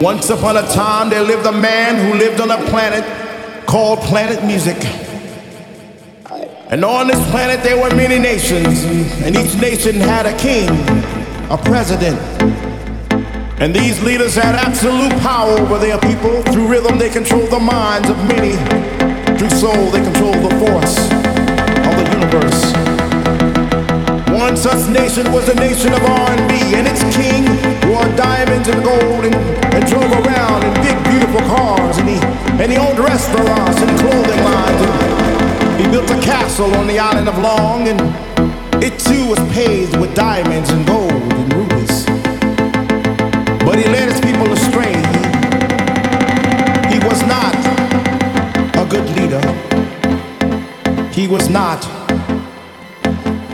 Once upon a time, there lived a man who lived on a planet called Planet Music. And on this planet, there were many nations, and each nation had a king, a president. And these leaders had absolute power over their people. Through rhythm, they controlled the minds of many. Through soul, they controlled the force of the universe. Such nation was a nation of R&B, and its king wore diamonds and gold and, and drove around in big, beautiful cars, and he and he owned restaurants and clothing lines. And he built a castle on the island of Long, and it too was paved with diamonds and gold and rubies. But he led his people astray. He was not a good leader. He was not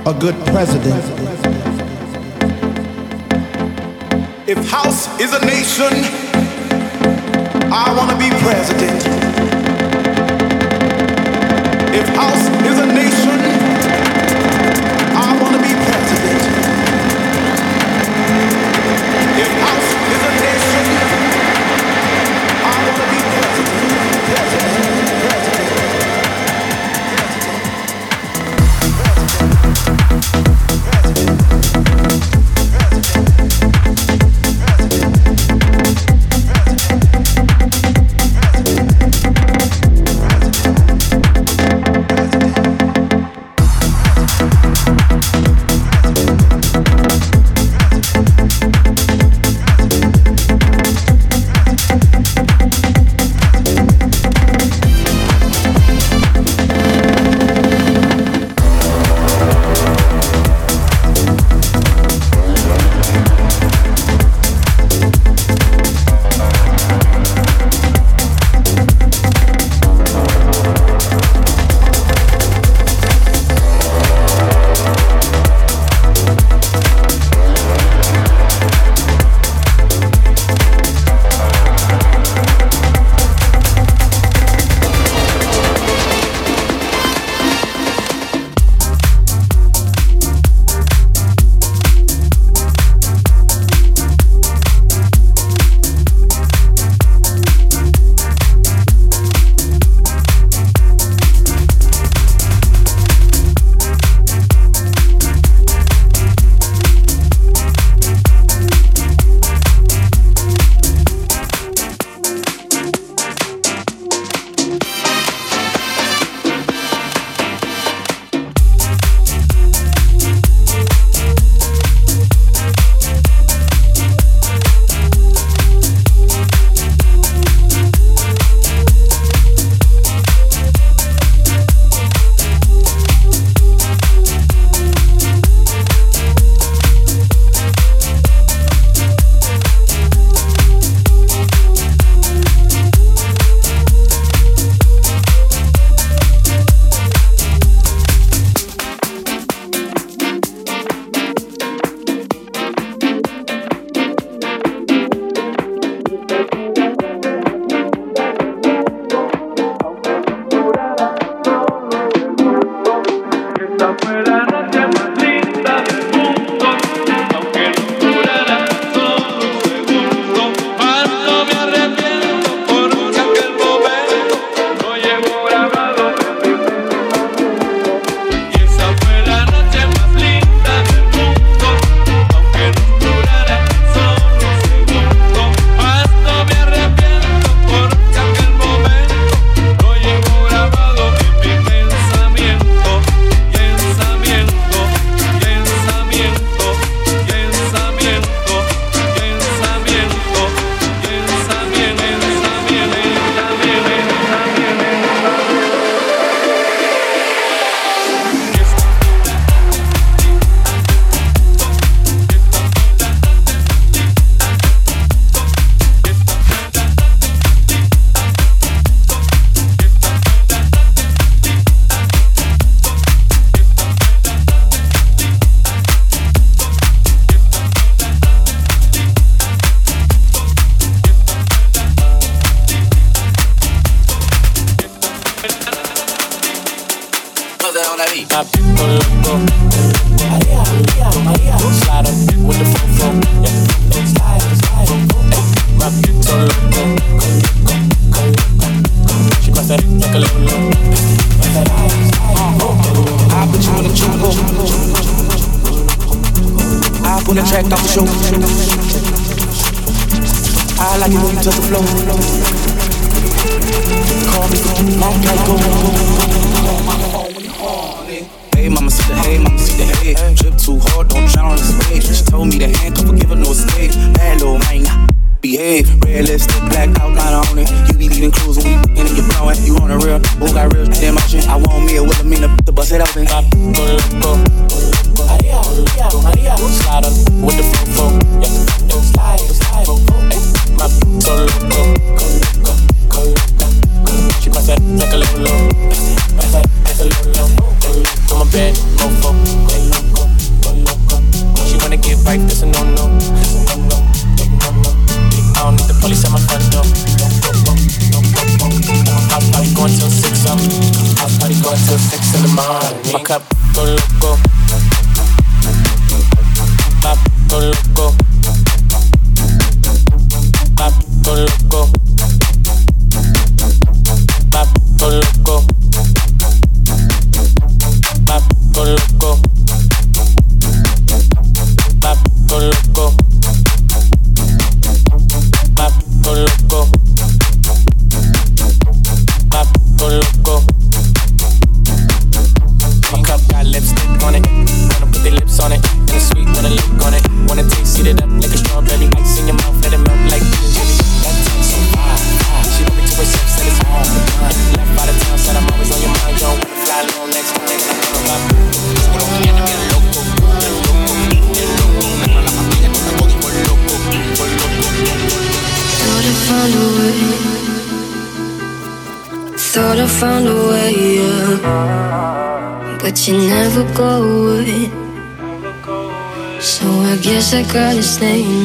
a good president. If house is a nation, I want to be president. If house is a nation, I want to be president. If house that girl is named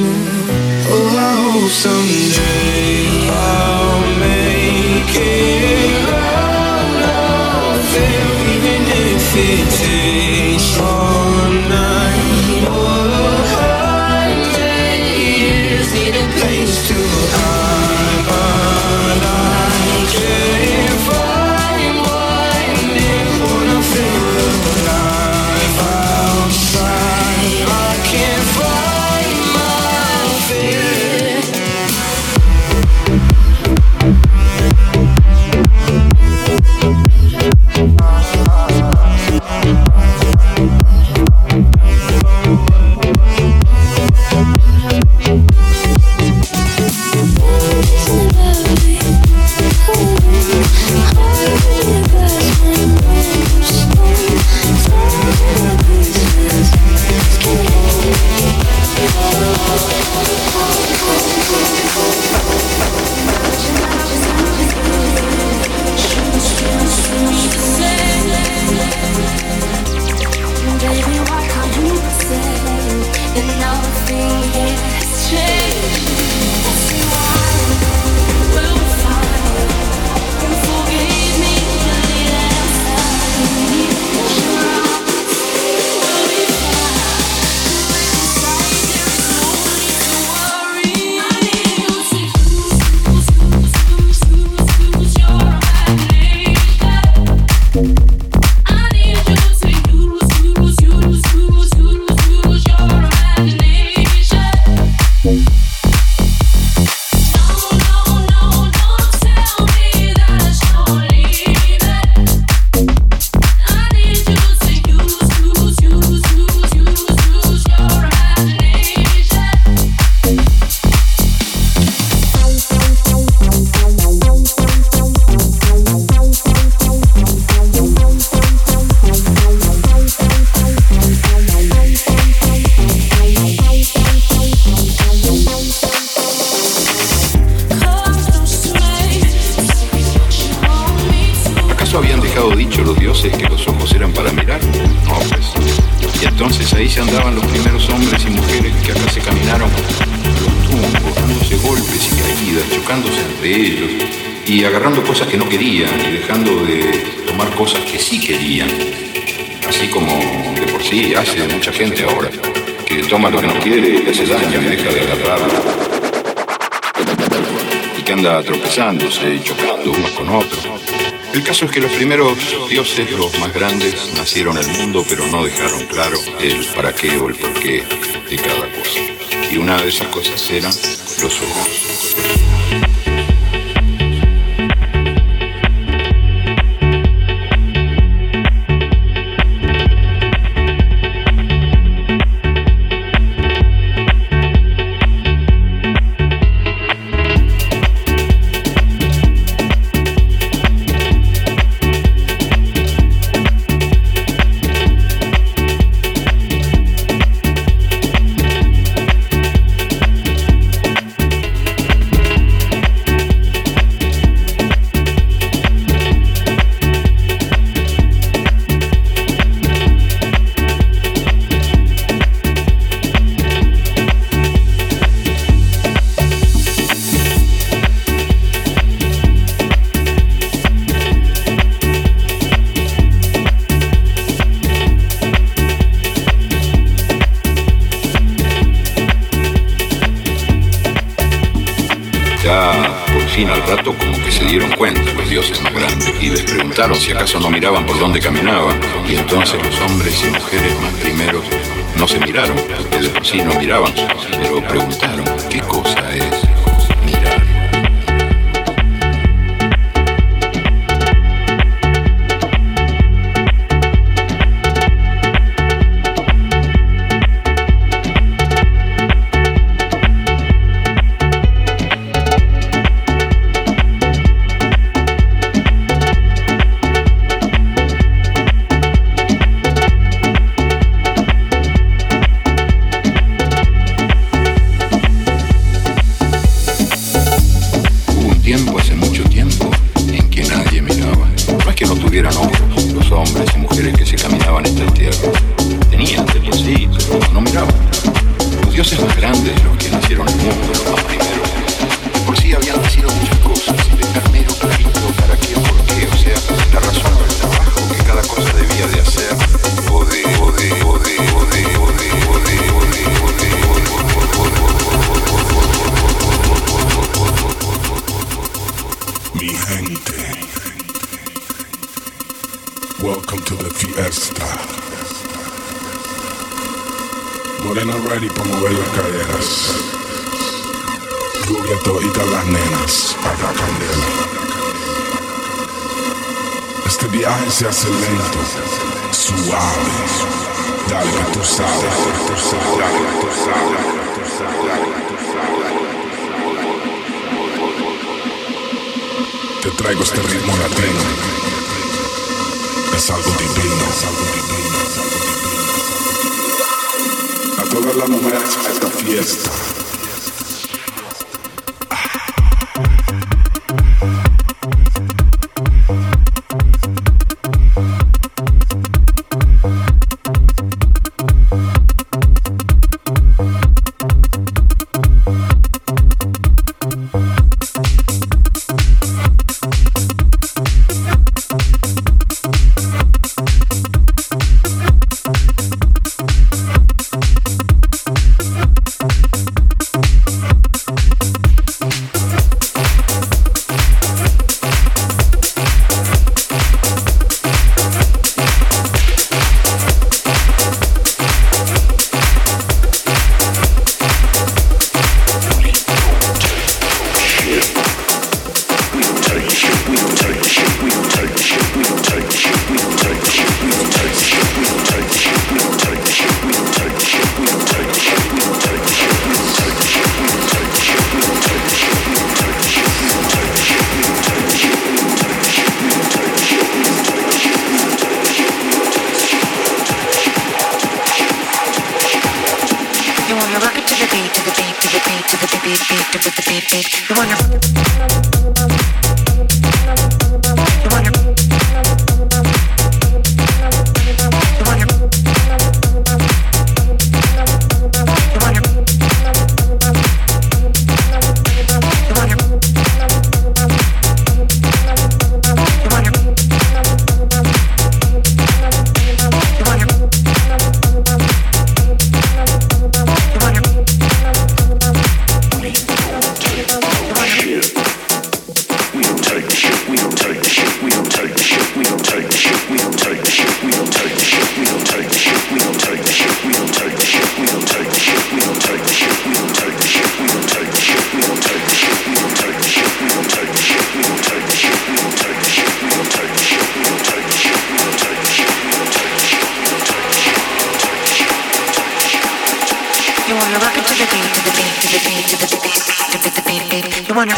para mirar? No. Pues. Y entonces ahí se andaban los primeros hombres y mujeres que acá se caminaron los tumbos, dándose golpes y caídas, chocándose entre ellos y agarrando cosas que no querían y dejando de tomar cosas que sí querían. Así como de por sí hace mucha gente ahora, que toma lo que no quiere y hace daño y deja de agarrarlo. Y que anda tropezándose y chocando unos con otros. El caso es que los primeros dioses, los más grandes, nacieron al mundo, pero no dejaron claro el para qué o el por qué de cada cosa. Y una de esas cosas eran los ojos. si acaso no miraban por dónde caminaba, y entonces los hombres y mujeres más primeros no se miraron, ustedes sí no miraban, pero preguntaron.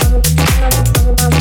Vamos, vamos.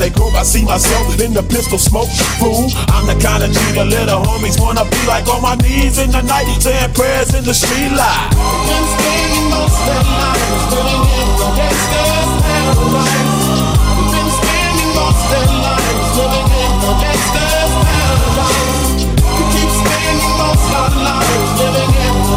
They grow, I see myself in the pistol smoke. Fool, I'm the kind of G the little homies wanna be like on my knees in the night, saying prayers in the street light. Been spending most of lives living in the gangster's paradise. Been spending most of their lives living in the gangster's paradise. We keep spending most of lives living in the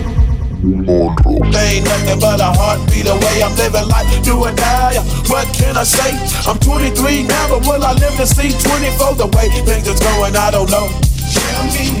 Ain't nothing but a heartbeat away. I'm living life, do or die. What can I say? I'm 23 now, but will I live to see 24? The way things are going, I don't know. Tell me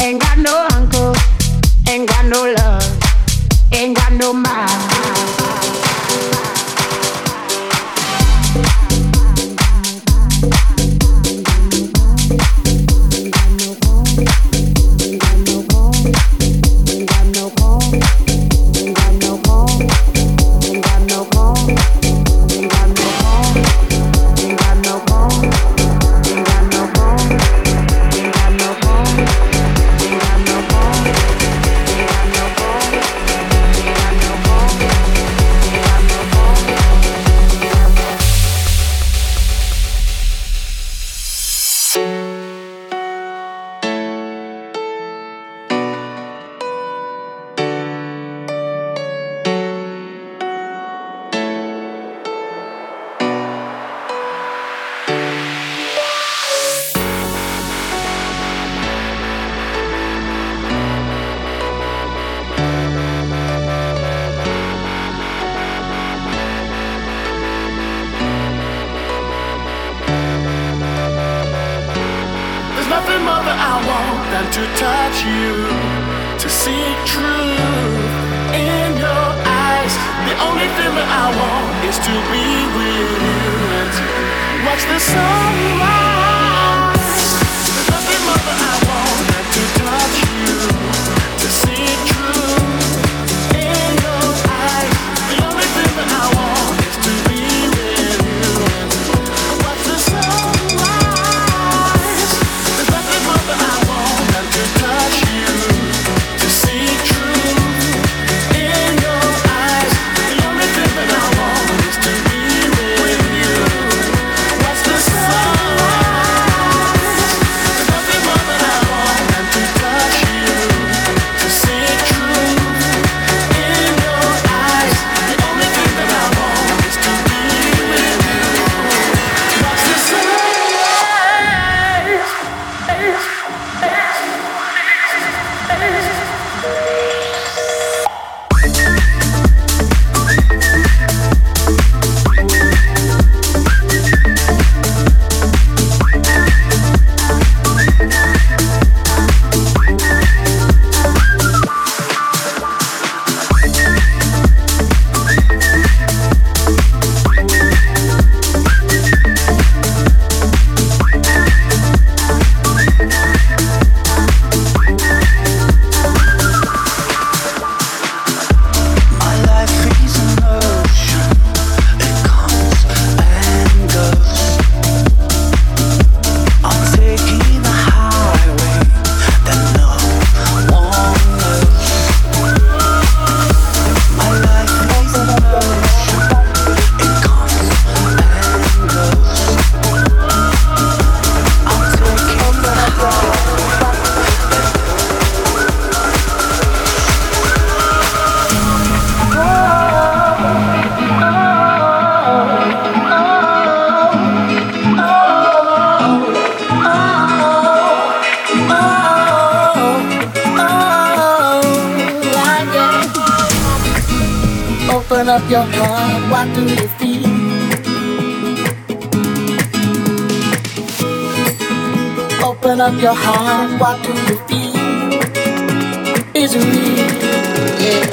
Ain't got no uncle, ain't got no love, ain't got no mom. and to touch you, to see truth in your eyes. The only thing that I want is to be with you. Watch the sunrise. your heart, what do you feel? Open up your heart, what do you feel? Is it real? Yeah.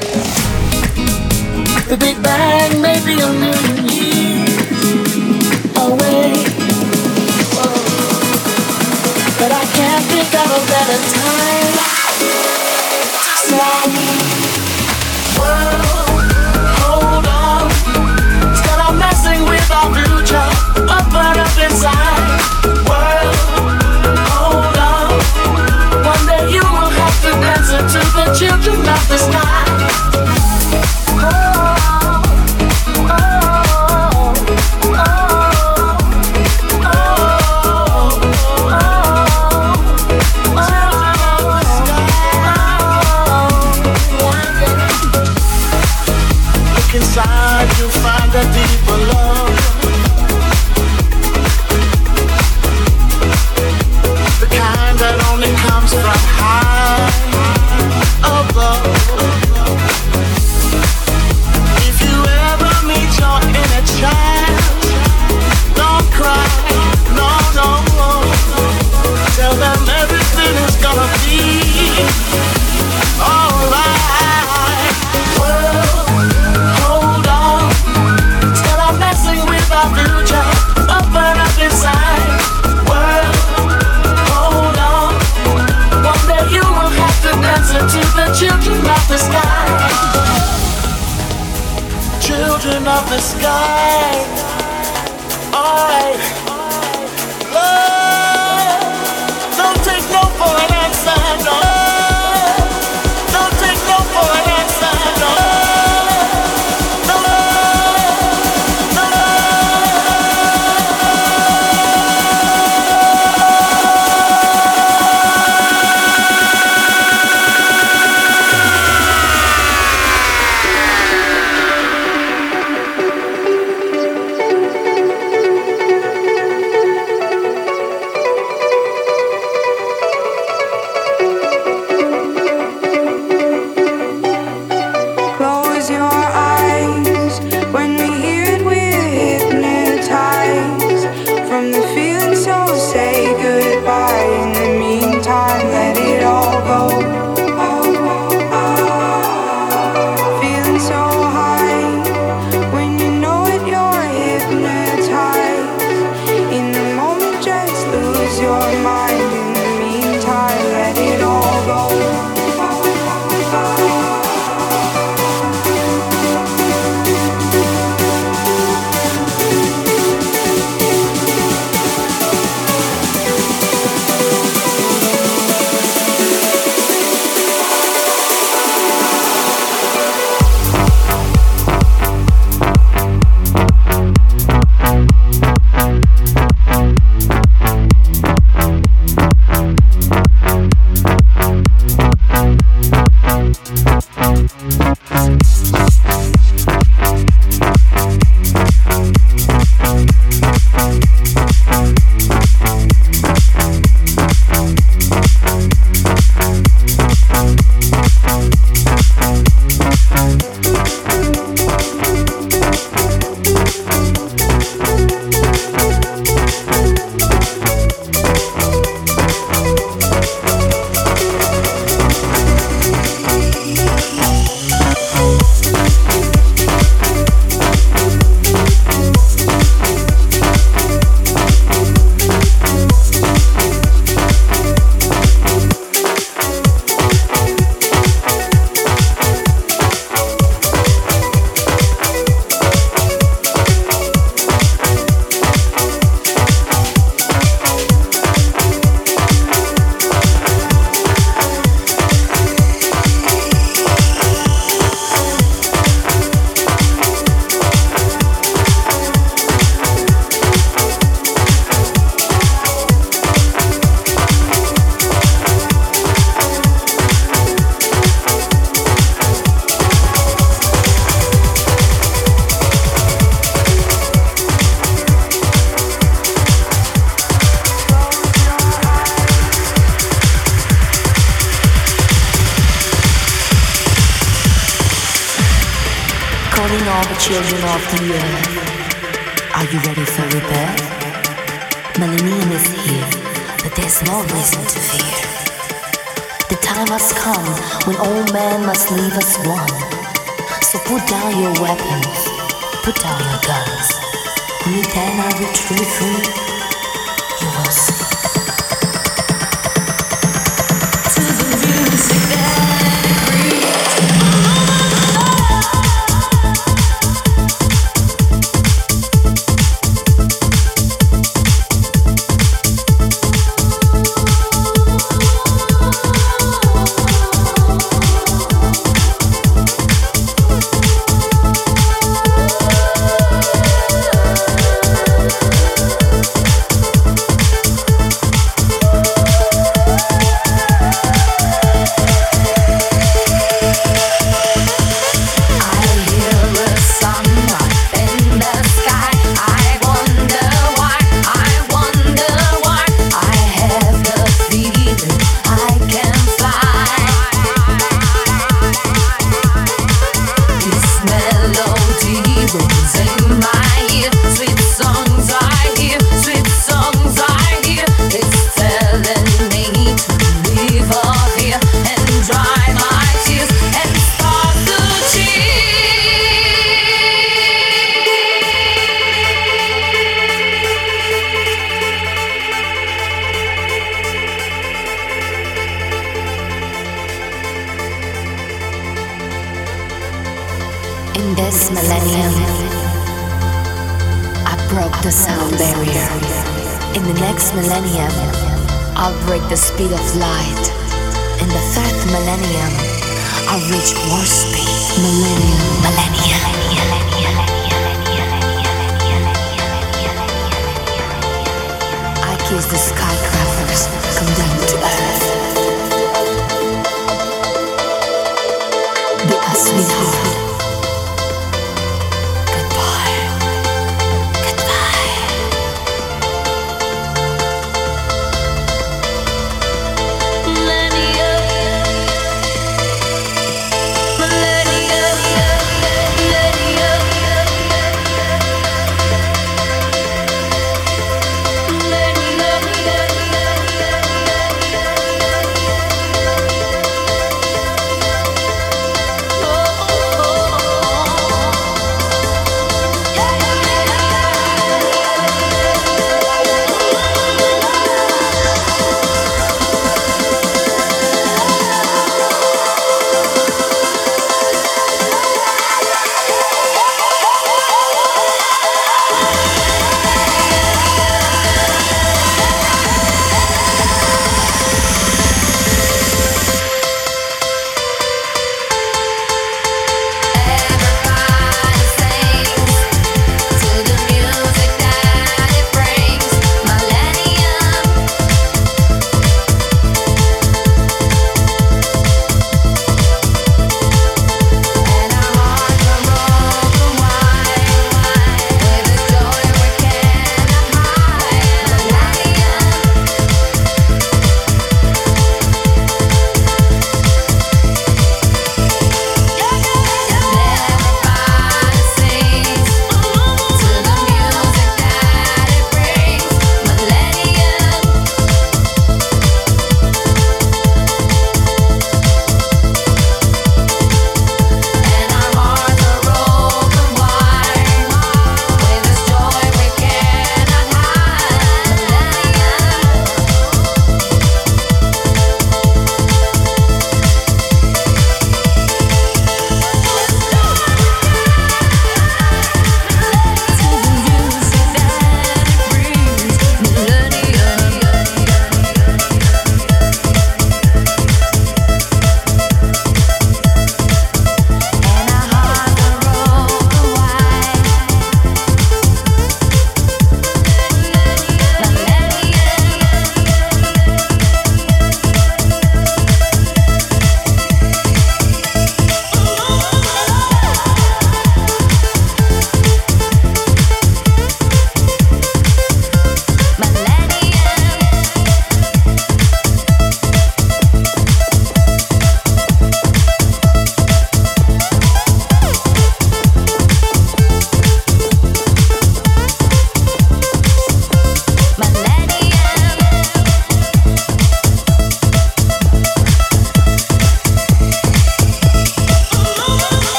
The Big Bang may be a million years away. Whoa. But I can't think of a better time. Slide. children of the sky.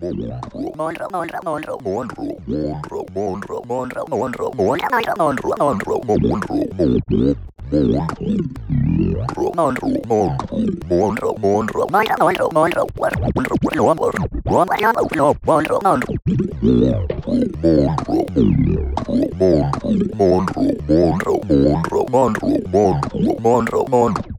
Monroe, Monroe, Monroe, Monroe, Monroe, Monroe.